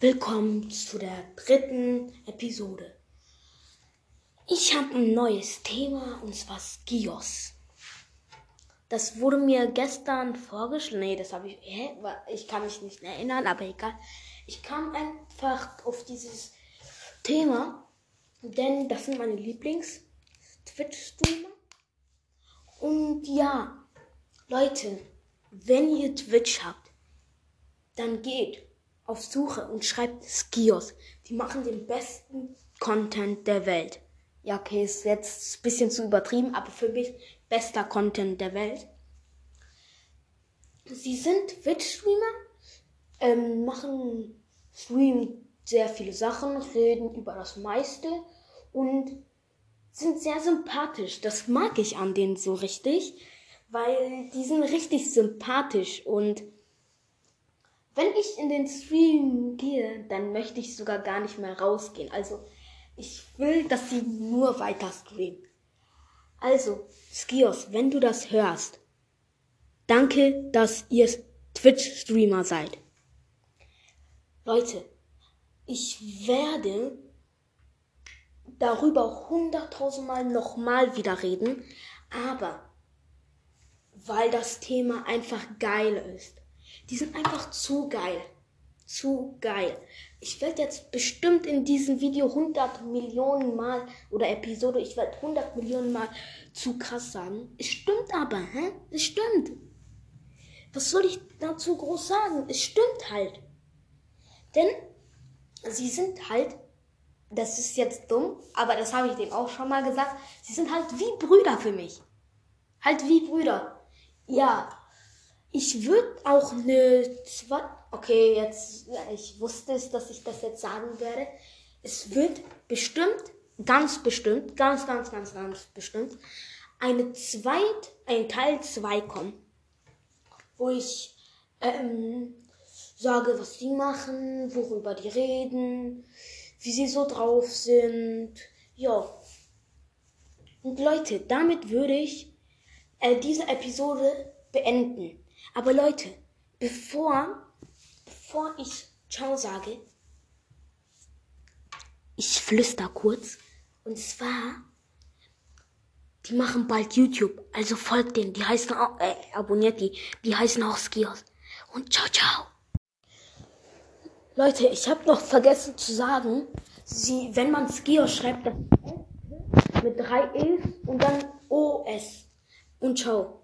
Willkommen zu der dritten Episode. Ich habe ein neues Thema und zwar Skios. Das wurde mir gestern vorgeschlagen. Nee, das habe ich. Hä? Ich kann mich nicht erinnern, aber egal. Ich kam einfach auf dieses Thema, denn das sind meine Lieblings-Twitch-Streamer. Und ja, Leute, wenn ihr Twitch habt, dann geht auf Suche und schreibt Skios. Die machen den besten Content der Welt. Ja, okay, ist jetzt ein bisschen zu übertrieben, aber für mich bester Content der Welt. Sie sind Twitch-Streamer, ähm, machen, streamen sehr viele Sachen, reden über das meiste und sind sehr sympathisch. Das mag ich an denen so richtig, weil die sind richtig sympathisch und wenn ich in den Stream gehe, dann möchte ich sogar gar nicht mehr rausgehen. Also ich will, dass sie nur weiter streamen. Also, Skios, wenn du das hörst, danke, dass ihr Twitch-Streamer seid. Leute, ich werde darüber hunderttausendmal nochmal wieder reden, aber weil das Thema einfach geil ist. Die sind einfach zu geil. Zu geil. Ich werde jetzt bestimmt in diesem Video 100 Millionen Mal oder Episode, ich werde 100 Millionen Mal zu krass sagen. Es stimmt aber, hä? Es stimmt. Was soll ich dazu groß sagen? Es stimmt halt. Denn sie sind halt, das ist jetzt dumm, aber das habe ich dem auch schon mal gesagt, sie sind halt wie Brüder für mich. Halt wie Brüder. Ja, ich würde auch eine zwei. Okay, jetzt, ich wusste es, dass ich das jetzt sagen werde. Es wird bestimmt, ganz bestimmt, ganz, ganz, ganz, ganz bestimmt, eine zweit, ein Teil 2 kommen. Wo ich ähm, sage, was die machen, worüber die reden, wie sie so drauf sind. Ja. Und Leute, damit würde ich äh, diese Episode beenden. Aber Leute, bevor, bevor ich Ciao sage, ich flüster kurz. Und zwar, die machen bald YouTube. Also folgt denen. Die heißen auch, äh, abonniert die. Die heißen auch Skios. Und ciao, ciao. Leute, ich habe noch vergessen zu sagen, sie, wenn man Skios schreibt, das mit drei E's und dann OS. Und ciao.